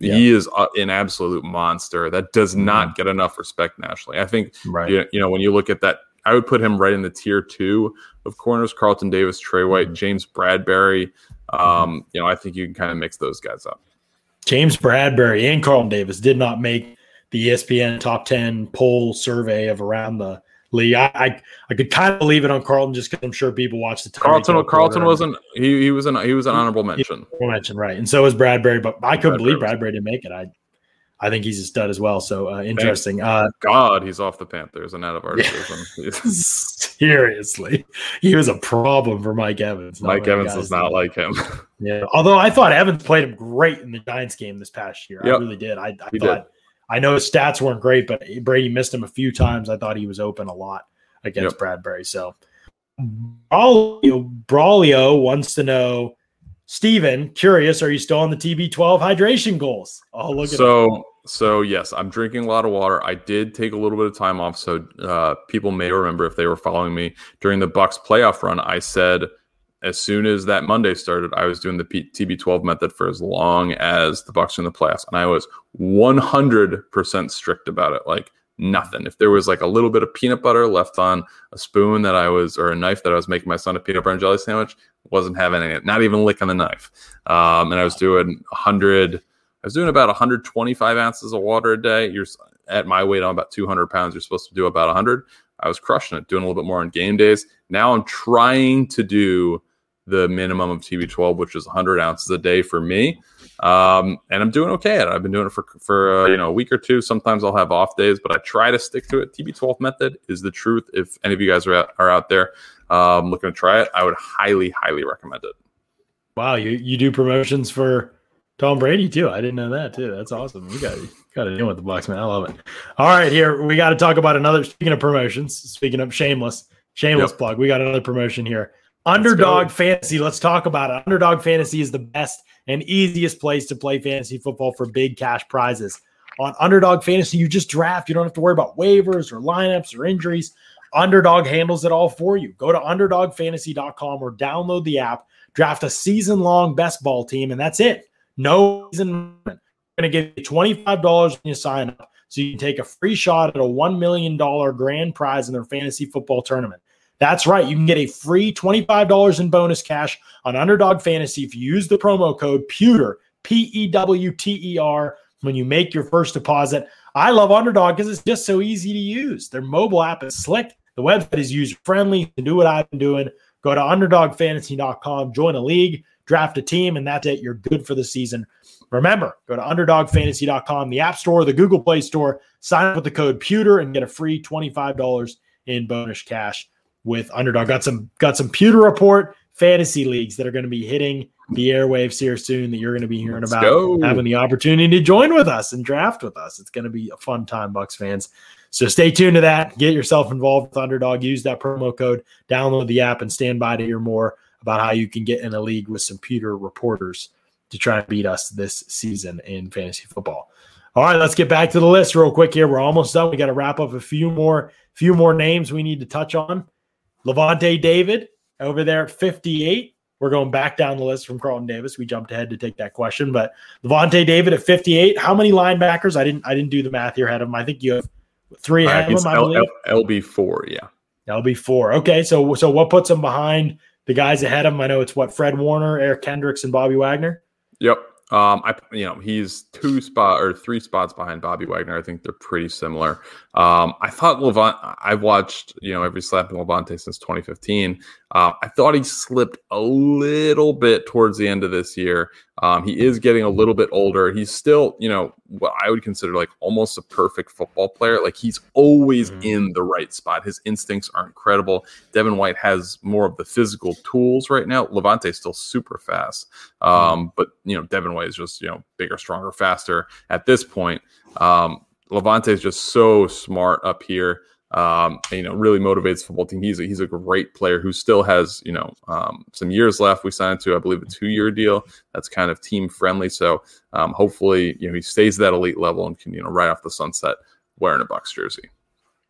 he is uh, an absolute monster that does not get enough respect nationally. I think right? you, you know when you look at that, I would put him right in the tier two of corners: Carlton Davis, Trey White, Mhm. James Bradberry. Um, You know, I think you can kind of mix those guys up. James Bradberry and Carlton Davis did not make the ESPN top 10 poll survey of around the league. I I, I could kind of leave it on Carlton just because I'm sure people watch the Carlton. Carlton quarter. wasn't. He, he was an. He was an honorable mention. Mention right, and so is Bradberry. But I couldn't Bradberry believe was- Bradberry didn't make it. I I think he's a stud as well. So uh, interesting. Uh, God, he's off the Panthers and out of our Yeah. seriously, he was a problem for Mike Evans. Mike Evans does not like him. Yeah. Although I thought Evans played him great in the Giants game this past year. I really did. I, I thought I know his stats weren't great, but Brady missed him a few times. I thought he was open a lot against Yep. Bradberry. So Braulio, Braulio wants to know, Steven, curious, are you still on the TB12 hydration goals? Oh, look at that. so so yes, I'm drinking a lot of water. I did take a little bit of time off, so uh, people may remember if they were following me during the Bucs playoff run. I said as soon as that Monday started, I was doing the P- TB12 method for as long as the Bucs were in the playoffs, and I was 100 percent strict about it. Like nothing. If there was like a little bit of peanut butter left on a spoon that I was, or a knife that I was making my son a peanut butter and jelly sandwich, wasn't having it, not even licking the knife. Um, and I was doing 100, I was doing about 125 ounces of water a day. You're at my weight, I'm about 200 pounds. You're supposed to do about 100. I was crushing it, doing a little bit more on game days. Now I'm trying to do the minimum of TB12, which is 100 ounces a day for me. Um, and I'm doing okay at it. I've been doing it for for uh, you know a week or two. Sometimes I'll have off days, but I try to stick to it. TB12 method is the truth. If any of you guys are out, are out there um, looking to try it, I would highly highly recommend it. Wow, you you do promotions for Tom Brady too. I didn't know that too. That's awesome. You got got to deal with the Bucs, man. I love it. All right, here we got to talk about another. Speaking of promotions, speaking of shameless, shameless yep. plug. We got another promotion here. Underdog Fantasy. Let's talk about it. Underdog Fantasy is the best and easiest place to play fantasy football for big cash prizes. On Underdog Fantasy, you just draft. You don't have to worry about waivers or lineups or injuries. Underdog handles it all for you. Go to underdogfantasy.com or download the app, draft a season long best ball team, and that's it. No reason. I'm going to give you $25 when you sign up so you can take a free shot at a $1 million grand prize in their fantasy football tournament. That's right. You can get a free $25 in bonus cash on Underdog Fantasy if you use the promo code Pewter, P E W T E R, when you make your first deposit. I love Underdog because it's just so easy to use. Their mobile app is slick. The website is user friendly. To do what I've been doing, go to underdogfantasy.com, join a league, draft a team, and that's it. You're good for the season. Remember, go to underdogfantasy.com, the App Store, the Google Play Store, sign up with the code Pewter, and get a free $25 in bonus cash with Underdog. Got some got some pewter report fantasy leagues that are going to be hitting the airwaves here soon that you're going to be hearing Let's about go. having the opportunity to join with us and draft with us. It's going to be a fun time, Bucs fans. So stay tuned to that. Get yourself involved with Underdog. Use that promo code. Download the app and stand by to hear more about how you can get in a league with some pewter reporters to try and beat us this season in fantasy football. All right, let's get back to the list real quick here. We're almost done. We got to wrap up a few more few more names we need to touch on. Lavonte David over there at 58. We're going back down the list from Carlton Davis. We jumped ahead to take that question, but Lavonte David at 58. How many linebackers? I didn't I didn't do the math here ahead of him. I think you have three ahead of him. I believe LB four. Yeah, LB four. Okay, so so what puts him behind the guys ahead of him? I know it's what Fred Warner, Eric Kendricks, and Bobby Wagner. Yep. Um, I you know he's two spot or three spots behind Bobby Wagner. I think they're pretty similar. Um, I thought Lavonte. I've watched you know every slap in Lavonte since 2015. Uh, I thought he slipped a little bit towards the end of this year. Um, he is getting a little bit older. He's still, you know, what I would consider like almost a perfect football player. Like he's always mm-hmm. in the right spot. His instincts are incredible. Devin White has more of the physical tools right now. Lavonte's still super fast. Um, mm-hmm. but you know, Devin White is just, you know, bigger, stronger, faster at this point. Um, is just so smart up here um, and, you know, really motivates the football team. He's a, he's a great player who still has, you know, um, some years left. We signed to, I believe, a two year deal that's kind of team friendly. So um, hopefully, you know, he stays at that elite level and can, you know, right off the sunset wearing a Bucs jersey.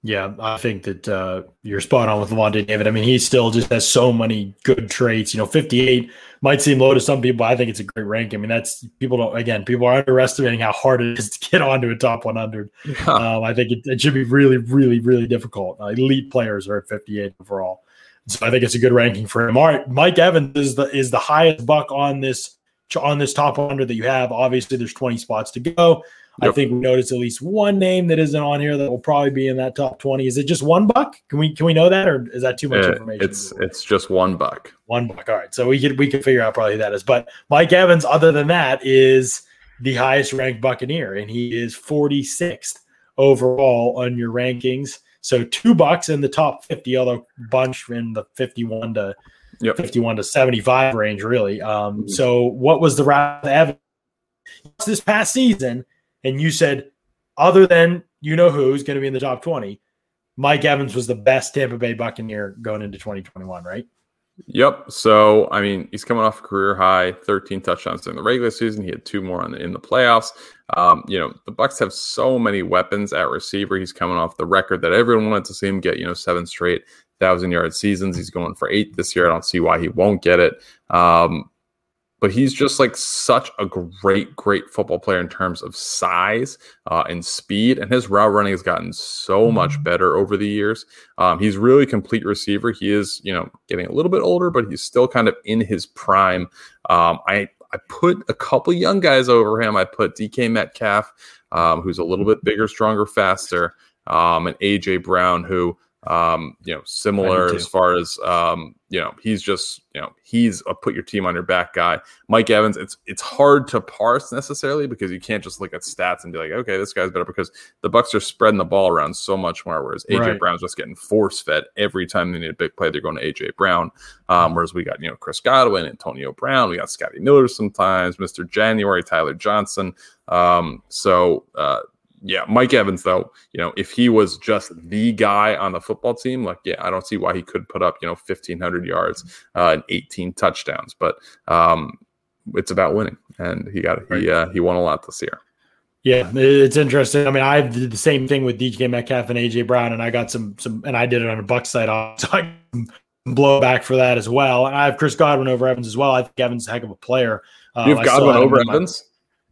Yeah, I think that uh, you're spot on with Lavonte David. I mean, he still just has so many good traits. You know, 58 might seem low to some people. But I think it's a great rank. I mean, that's people don't. Again, people are underestimating how hard it is to get onto a top 100. Yeah. Um, I think it, it, should be really, really, really difficult. Uh, elite players are at 58 overall, so I think it's a good ranking for him. All right, Mike Evans is the is the highest buc on this on this top 100 that you have. Obviously, there's 20 spots to go. Yep. I think we noticed at least one name that isn't on here that will probably be in that top 20. Is it just one buc? Can we can we know that or is that too much uh, information? It's it's just one buc. One buc. All right. So we could we can figure out probably who that is. But Mike Evans, other than that, is the highest ranked Buccaneer, and he is 46th overall on your rankings. So two bucs in the top 50, although bunch in the 51 to yep. 51 to 75 range, really. Um, mm-hmm. So what was the route Evans this past season? And you said, other than you know who's going to be in the top 20, Mike Evans was the best Tampa Bay Buccaneer going into 2021, right? Yep. So, I mean, he's coming off a career high 13 touchdowns in the regular season. He had two more the, in the playoffs. Um, you know, the Bucs have so many weapons at receiver. He's coming off the record that everyone wanted to see him get, you know, seven straight thousand yard seasons. He's going for eight this year. I don't see why he won't get it. Um, but he's just like such a great, great football player in terms of size uh, and speed. And his route running has gotten so much Mm-hmm. better over the years. Um, he's really a complete receiver. He is, you know, getting a little bit older, but he's still kind of in his prime. Um, I I put a couple young guys over him. I put DK Metcalf, um, who's a little bit bigger, stronger, faster, um, and AJ Brown, who um, you know, similar as far as um, you know, he's just you know, he's a put your team on your back guy. Mike Evans, it's it's hard to parse necessarily because you can't just look at stats and be like, okay, this guy's better because the Bucs are spreading the ball around so much more, whereas AJ Right. Brown's just getting force fed every time they need a big play. They're going to AJ Brown. Um, whereas we got you know Chris Godwin, Antonio Brown, we got Scotty Miller sometimes, Mr. January, Tyler Johnson. Um, so uh, yeah, Mike Evans though, you know, if he was just the guy on the football team, like yeah, I don't see why he could put up you know fifteen hundred yards uh, and eighteen touchdowns, but um, it's about winning, and he got he uh, he won a lot this year. Yeah, it's interesting. I mean, I did the same thing with DK Metcalf and AJ Brown, and I got some some, and I did it on a Buck off. So I got some blowback for that as well. And I have Chris Godwin over Evans as well. I think Evans is a heck of a player. Uh, you have Godwin over Evans.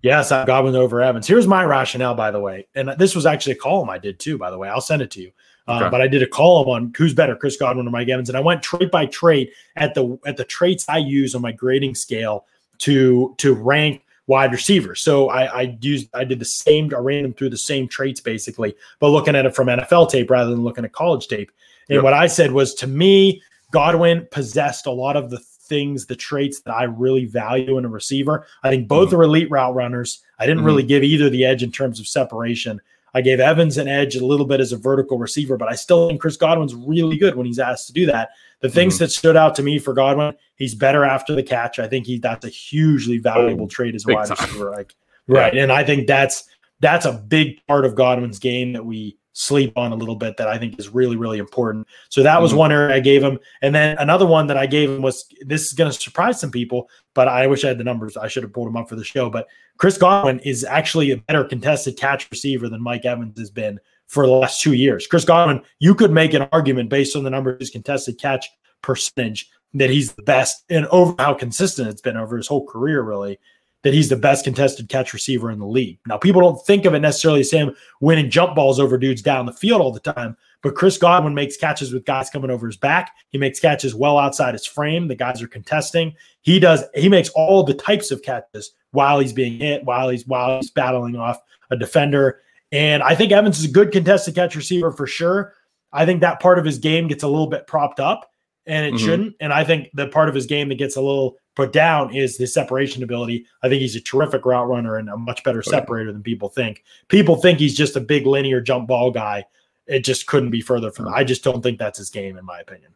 Yes, I've Godwin over Evans. Here's my rationale, by the way, and this was actually a column I did too. By the way, I'll send it to you. Uh, Okay. But I did a column on who's better, Chris Godwin or Mike Evans, and I went trait by trait at the at the traits I use on my grading scale to to rank wide receivers. So I, I used I did the same. I ran them through the same traits basically, but looking at it from NFL tape rather than looking at college tape. And Yep. what I said was to me, Godwin possessed a lot of the things, the traits that I really value in a receiver. I think both are elite route runners. I didn't Mhm. really give either the edge in terms of separation. I gave Evans an edge a little bit as a vertical receiver, but I still think Chris Godwin's really good when he's asked to do that. The things that stood out to me for Godwin, he's better after the catch. I think he that's a hugely valuable trait as a wide receiver. Like right. And I think that's that's a big part of Godwin's game that we sleep on a little bit that I think is really, really important. So that was Mhm. one area I gave him. And then another one that I gave him was this is going to surprise some people, but I wish I had the numbers. I should have pulled them up for the show. But Chris Godwin is actually a better contested catch receiver than Mike Evans has been for the last two years. Chris Godwin, you could make an argument based on the numbers of his contested catch percentage that he's the best and over how consistent it's been over his whole career, really, that he's the best contested catch receiver in the league. Now, people don't think of it necessarily as him winning jump balls over dudes down the field all the time, but Chris Godwin makes catches with guys coming over his back. He makes catches well outside his frame. The guys are contesting. He does, he makes all the types of catches while he's being hit, while he's while he's battling off a defender. And I think Evans is a good contested catch receiver for sure. I think that part of his game gets a little bit propped up and it Mhm. shouldn't. And I think the part of his game that gets a little put down is his separation ability. I think he's a terrific route runner and a much better Oh, separator than people think. People think he's just a big linear jump ball guy. It just couldn't be further from. I just don't think that's his game, in my opinion.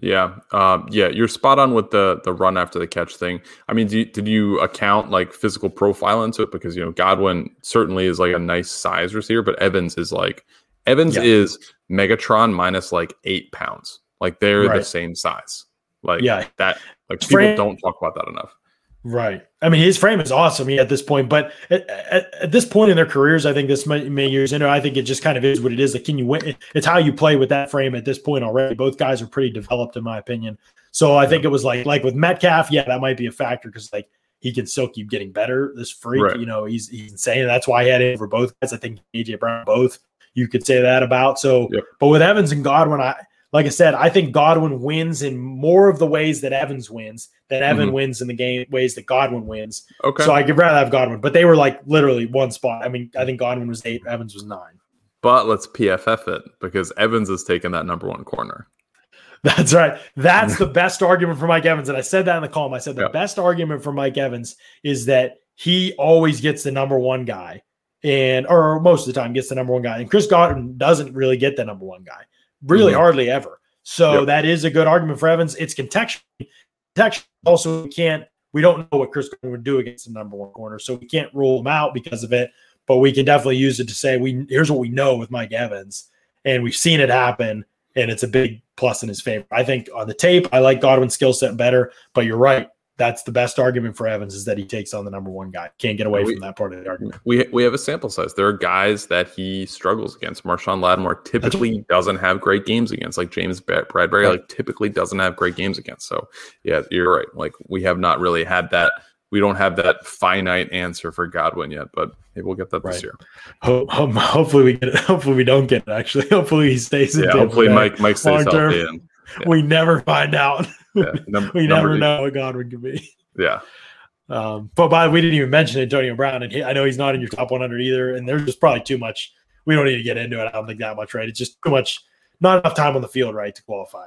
Yeah, um, yeah, you're spot on with the the run after the catch thing. I mean, you, did you account like physical profile into it? Because you know Godwin certainly is like a nice size receiver, but Evans is like Evans Yeah. is Megatron minus like eight pounds. Like they're the same size. Like Yeah. that. Like people frame- don't talk about that enough. Right. I mean, his frame is awesome at this point, but at, at, at this point in their careers, I think this many, many years into, I think it just kind of is what it is. Like, can you win? It's how you play with that frame at this point already. Both guys are pretty developed, in my opinion. So I think it was like, like with Metcalf, yeah, that might be a factor because like he can still keep getting better. This freak, Right. you know, he's he's insane. That's why I had it for both guys. I think AJ Brown both. You could say that about. So, Yep. but with Evans and Godwin, I like I said, I think Godwin wins in more of the ways that Evans wins than Evan Mhm. wins in the game ways that Godwin wins. Okay, So I could rather have Godwin, but they were like literally one spot. I mean, I think Godwin was eight, Evans was nine. but let's PFF it because Evans has taken that number one corner. That's right. That's the best argument for Mike Evans. And I said that in the column. I said the Yeah. best argument for Mike Evans is that he always gets the number one guy. And or most of the time gets the number one guy. And Chris Godwin doesn't really get the number one guy. Really Mhm. hardly ever. So Yep. that is a good argument for Evans. It's contextual. Contextual also we can't we don't know what Chris would do against the number one corner. So we can't rule him out because of it. But we can definitely use it to say we here's what we know with Mike Evans. And we've seen it happen and it's a big plus in his favor. I think on the tape, I like Godwin's skill set better, but you're right. That's the best argument for Evans is that he takes on the number one guy. Can't get away We- from that part of the argument. We we have a sample size. There are guys that he struggles against. Marshon Lattimore typically doesn't have great games against. Like James Bradberry, Right. like typically doesn't have great games against. So yeah, you're right. Like we have not really had that we don't have that finite answer for Godwin yet, but maybe we'll get that this year. Ho- ho- hopefully we get it. Hopefully we don't get it. Actually, hopefully he stays. Yeah, hopefully Mike Mike stays healthy and yeah. We never find out. yeah, num- we never know what Godwin could be. Yeah, Um, but by we didn't even mention Antonio Brown, and he, I know he's not in your top 100 either. And there's just probably too much. We don't need to get into it. I don't think that much, right? It's just too much, not enough time on the field, right, to qualify.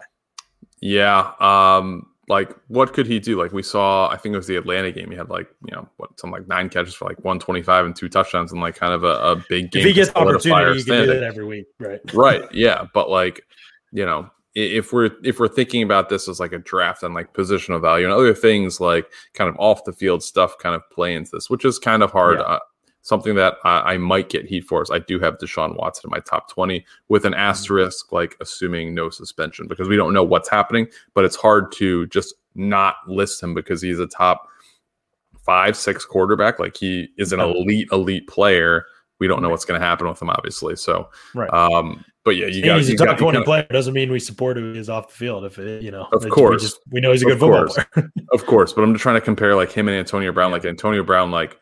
yeah. Um, like what could he do? Like we saw, I think it was the Atlanta game. He had like you know what, some like nine catches for like one twenty five and two touchdowns and like kind of a, a big game. If he gets opportunity, you can do that every week, right? right yeah but like you know if we're if we're thinking about this as like a draft and like positional value and other things like kind of off the field stuff kind of play into this which is kind of hard Yeah. uh, something that I, I might get heat for is i do have deshaun watson in my top 20 with Mm-hmm. an asterisk like assuming no suspension because we don't know what's happening but it's hard to just not list him because he's a top five six quarterback like he is an elite elite player we don't know what's going to happen with him obviously so Right. um, but yeah, you got he's a top got- 20 gotta- player. Doesn't mean we support him. He's off the field. If it, you know, Of course. we, just, we know he's a good football player. of course. But I'm just trying to compare like him and Antonio Brown. Like Antonio Brown, like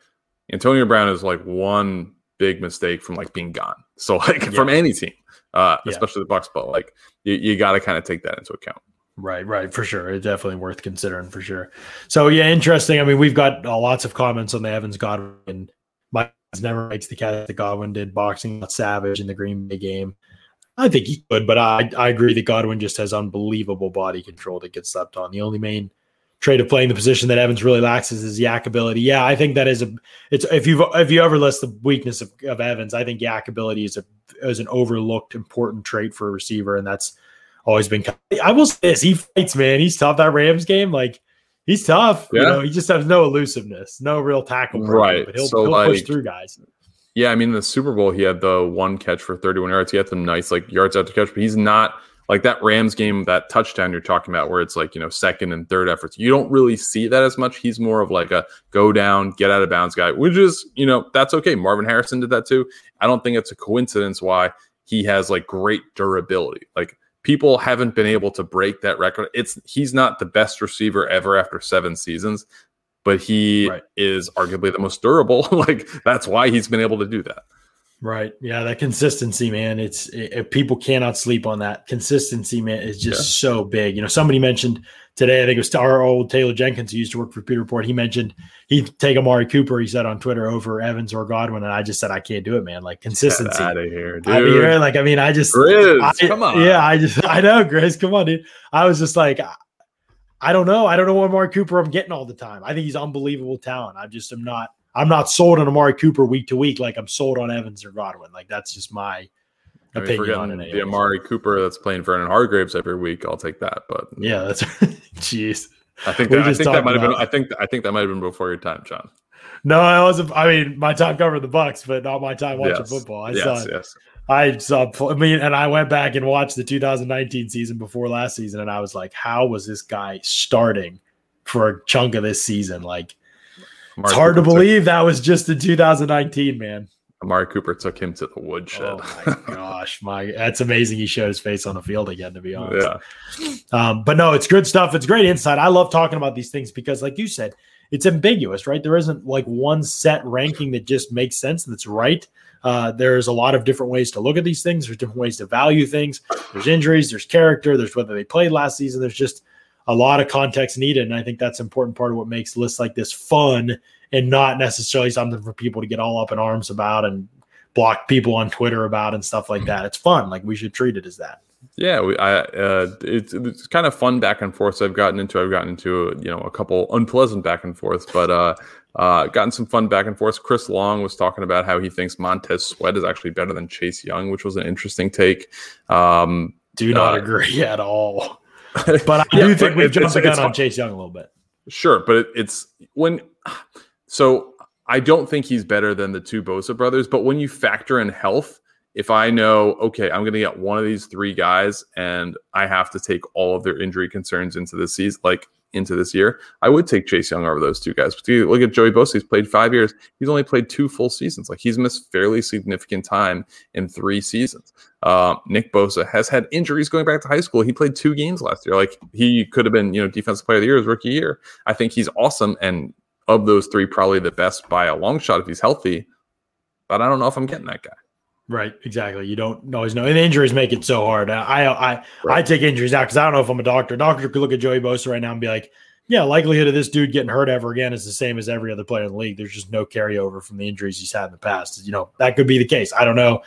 Antonio Brown is like one big mistake from like being gone. So like from any team, uh, Yeah. especially the Bucs. But like you, you got to kind of take that into account. Right, right, for sure. It's definitely worth considering for sure. So yeah, interesting. I mean, we've got uh, lots of comments on the Evans Godwin. Mike never makes the cat that Godwin did boxing Savage in the Green Bay game. I think he could, but I I agree that Godwin just has unbelievable body control that gets slept on. The only main trait of playing the position that Evans really lacks is his YAC ability. Yeah, I think that is a it's if you've if you ever list the weakness of, of Evans, I think YAC ability is a is an overlooked important trait for a receiver, and that's always been. I will say this: he fights, man. He's tough. That Rams game, like he's tough. You know, he just has no elusiveness, no real tackle. breaking, Right. But he'll, So, he'll push through guys. Yeah, I mean, in the Super Bowl, he had the one catch for 31 yards. He had some nice like yards after catch, but he's not like that Rams game, that touchdown you're talking about, where it's like you know second and third efforts. You don't really see that as much. He's more of like a go down, get out of bounds guy, which is you know that's okay. Marvin Harrison did that too. I don't think it's a coincidence why he has like great durability. Like people haven't been able to break that record. It's he's not the best receiver ever after seven seasons, but he Right. is arguably the most durable. like that's why he's been able to do that. Right. Yeah, that consistency, man. It's it, people cannot sleep on that. Consistency, man, is just so big. You know, somebody mentioned today, I think it was our old Taylor Jenkins who used to work for Pewter Report. He mentioned he'd take Amari Cooper, he said on Twitter, over Evans or Godwin. And I just said, I can't do it, man. Like consistency. out of here, dude. I mean, like, I mean, I just Grizz, I- come on. Yeah, I just I know, Grace. Come on, dude. I was just like, I- don't know. I don't know what Amari Cooper I'm getting all the time. I think he's unbelievable talent. I just am not. I'm not sold on Amari Cooper week to week like I'm sold on Evans or Godwin. Like that's just my I mean, opinion on it. the. Amari Cooper that's playing Vernon Hargreaves every week, I'll take that. But Yeah, that's jeez. I think that, I think that might have been. I think I think that might have been before your time, John. No, I wasn't. I mean, my time covered the Bucs, but not my time watching Yes. football. I yes, saw. yes. I saw. I mean, and I went back and watched the 2019 season before last season, and I was like, how was this guy starting for a chunk of this season? Like. Amari It's hard to Cooper took- believe that was just in 2019 man. Amari Cooper took him to the woodshed. Oh my gosh, my that's amazing. He showed his face on the field again. To be honest, yeah, um, but no, it's good stuff. It's great insight. I love talking about these things because, like you said, it's ambiguous, right? There isn't like one set ranking that just makes sense and that's right. Uh, there's a lot of different ways to look at these things. There's different ways to value things. There's injuries. There's character. There's whether they played last season. There's just a lot of context needed, and I think that's an important part of what makes lists like this fun and not necessarily something for people to get all up in arms about and block people on Twitter about and stuff like that. It's fun. Like we should treat it as that. yeah. We, I, uh, it's, it's kind of fun back and forth. I've gotten into. I've gotten into you know a couple unpleasant back and forths, but uh, uh, gotten some fun back and forth. Chris Long was talking about how he thinks Montez Sweat is actually better than Chase Young, which was an interesting take. Um, Do not Uh, agree at all. But I Yeah, do think we've jumped the gun on. Chase Young a little bit. Sure, but it, it's when so I don't think he's better than the two Bosa brothers, but when you factor in health, if I know, okay, I'm going to get one of these three guys and I have to take all of their injury concerns into the season, like into this year, I would take Chase Young over those two guys. But you look at Joey Bosa, he's played five years. He's only played two full seasons. Like he's missed fairly significant time in three seasons. Uh, Nick Bosa has had injuries going back to high school. He played two games last year. Like he could have been, you know, defensive player of the year his rookie year. I think he's awesome. And of those three, probably the best by a long shot if he's healthy. But I don't know if I'm getting that guy. Right, exactly. You don't always know, and injuries make it so hard. I I I, Right. I take injuries out because I don't know if I'm a doctor. A doctor could look at Joey Bosa right now and be like, "Yeah, likelihood of this dude getting hurt ever again is the same as every other player in the league. There's just no carryover from the injuries he's had in the past. You know that could be the case. I don't know,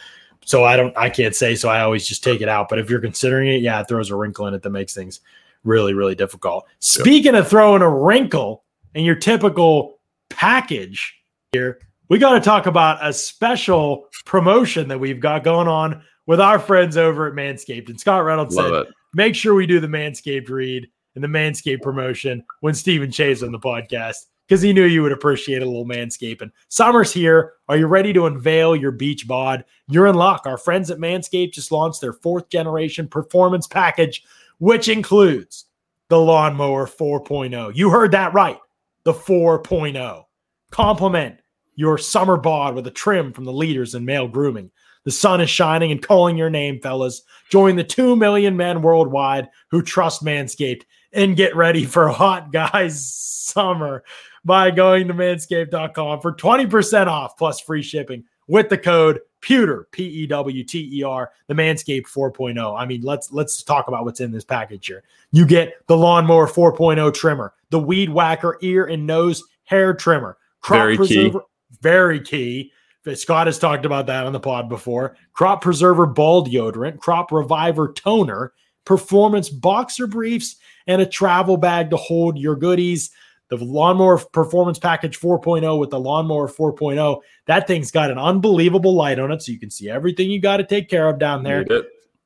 so I don't. I can't say. So I always just take it out. But if you're considering it, yeah, it throws a wrinkle in it that makes things really really difficult. Speaking of throwing a wrinkle in your typical package here, we got to talk about a special promotion that we've got going on with our friends over at Manscaped. And Scott Reynolds Love said, it. make sure we do the Manscaped read and the Manscaped promotion when Steven Cheah on the podcast because he knew you would appreciate a little manscaping. Summer's here. Are you ready to unveil your beach bod? You're in luck. Our friends at Manscaped just launched their fourth generation performance package, which includes the Lawnmower 4.0. You heard that right. The 4.0. Complement your summer bod with a trim from the leaders in male grooming. The sun is shining and calling your name, fellas. Join the 2 million men worldwide who trust Manscaped and get ready for hot guys summer by going to manscaped.com for 20% off plus free shipping with the code pewter p e w t e r the manscaped 4.0 i mean let's let's talk about what's in this package here you get the lawnmower 4.0 trimmer the weed whacker ear and nose hair trimmer crop Very key. Very key Scott has talked about that on the pod before. Crop Preserver Ball Deodorant, Crop Reviver Toner, Performance Boxer Briefs, and a travel bag to hold your goodies. The Lawnmower Performance Package 4.0 with the Lawnmower 4.0. That thing's got an unbelievable light on it, so you can see everything you got to take care of down there.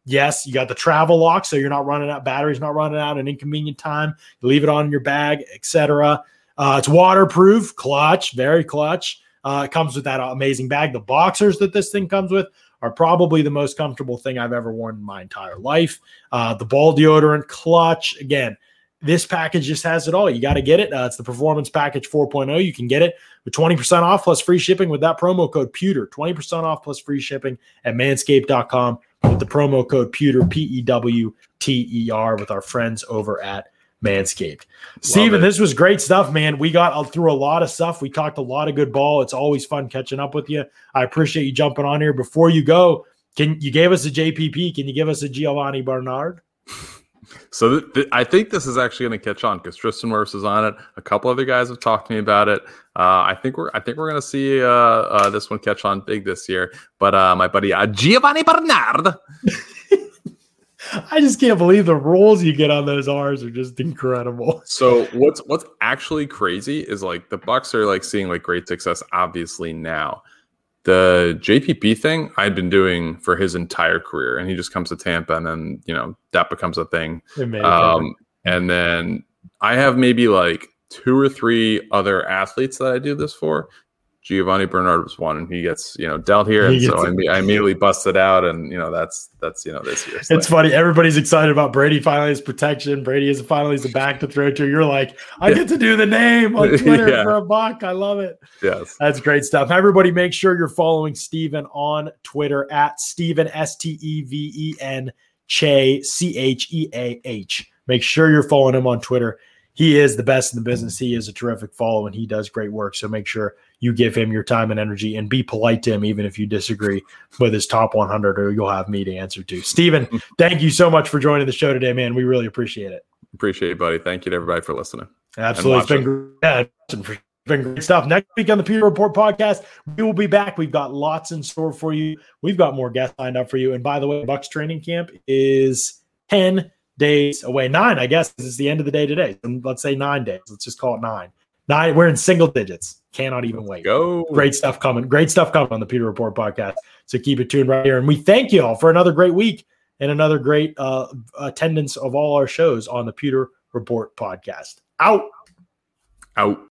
Yes, you got the travel lock, so you're not running out. Batteries not running out at an inconvenient time. You leave it on in your bag, etc. Uh, it's waterproof, clutch, very clutch. Uh, it comes with that amazing bag. The boxers that this thing comes with are probably the most comfortable thing I've ever worn in my entire life. Uh, the ball deodorant, clutch. Again, this package just has it all. You got to get it. Uh, it's the Performance Package 4.0. You can get it with 20% off plus free shipping with that promo code Pewter. 20% off plus free shipping at manscaped.com with the promo code Pewter, P E W T E R, with our friends over at Manscaped. Steven, it. this was great stuff, man. We got uh, through a lot of stuff. We talked a lot of good ball. It's always fun catching up with you. I appreciate you jumping on here. Before you go, can you gave us a JPP? Can you give us a Giovani Bernard? So th- th- I think this is actually going to catch on because Tristan Wirfs is on it. A couple other guys have talked to me about it. Uh, I think we're I think we're going to see uh, uh, this one catch on big this year. But uh, my buddy uh, Giovani Bernard, I just can't believe the rolls you get on those R's are just incredible. So what's what's actually crazy is like the Bucs are like seeing like great success obviously now. The JPP thing I'd been doing for his entire career, and he just comes to Tampa, and then you know that becomes a thing. It made it Um, and then I have maybe like two or three other athletes that I do this for. Giovani Bernard was one, and he gets you know dealt here, He and so I, I immediately busted out, and you know that's that's you know this year. It's thing. funny. Everybody's excited about Brady finally has protection. Brady is finally a back to throw to. You're like, I get to do the name on Twitter Yeah. for a buc. I love it. yes. That's great stuff. Everybody, make sure you're following Steven on Twitter at Steven S T E V E N Che C H E A H. Make sure you're following him on Twitter. He is the best in the business. He is a terrific follow and he does great work. So make sure you give him your time and energy and be polite to him, even if you disagree with his top 100, or you'll have me to answer to. Steven, thank you so much for joining the show today, man. We really appreciate it. Appreciate it, buddy. Thank you to everybody for listening. Absolutely. It's been, great. yeah, it's been great stuff. Next week on the Pewter Report podcast, we will be back. We've got lots in store for you. We've got more guests lined up for you. And by the way, Bucs training camp is 10 days away. Nine, I guess, it's the end of the day today. And let's say nine days. Let's just call it nine. Nine. We're in single digits. Cannot even wait. Go. Great stuff coming. Great stuff coming on the Pewter Report podcast. So keep it tuned right here. And we thank you all for another great week and another great uh, attendance of all our shows on the Pewter Report podcast. Out. Out.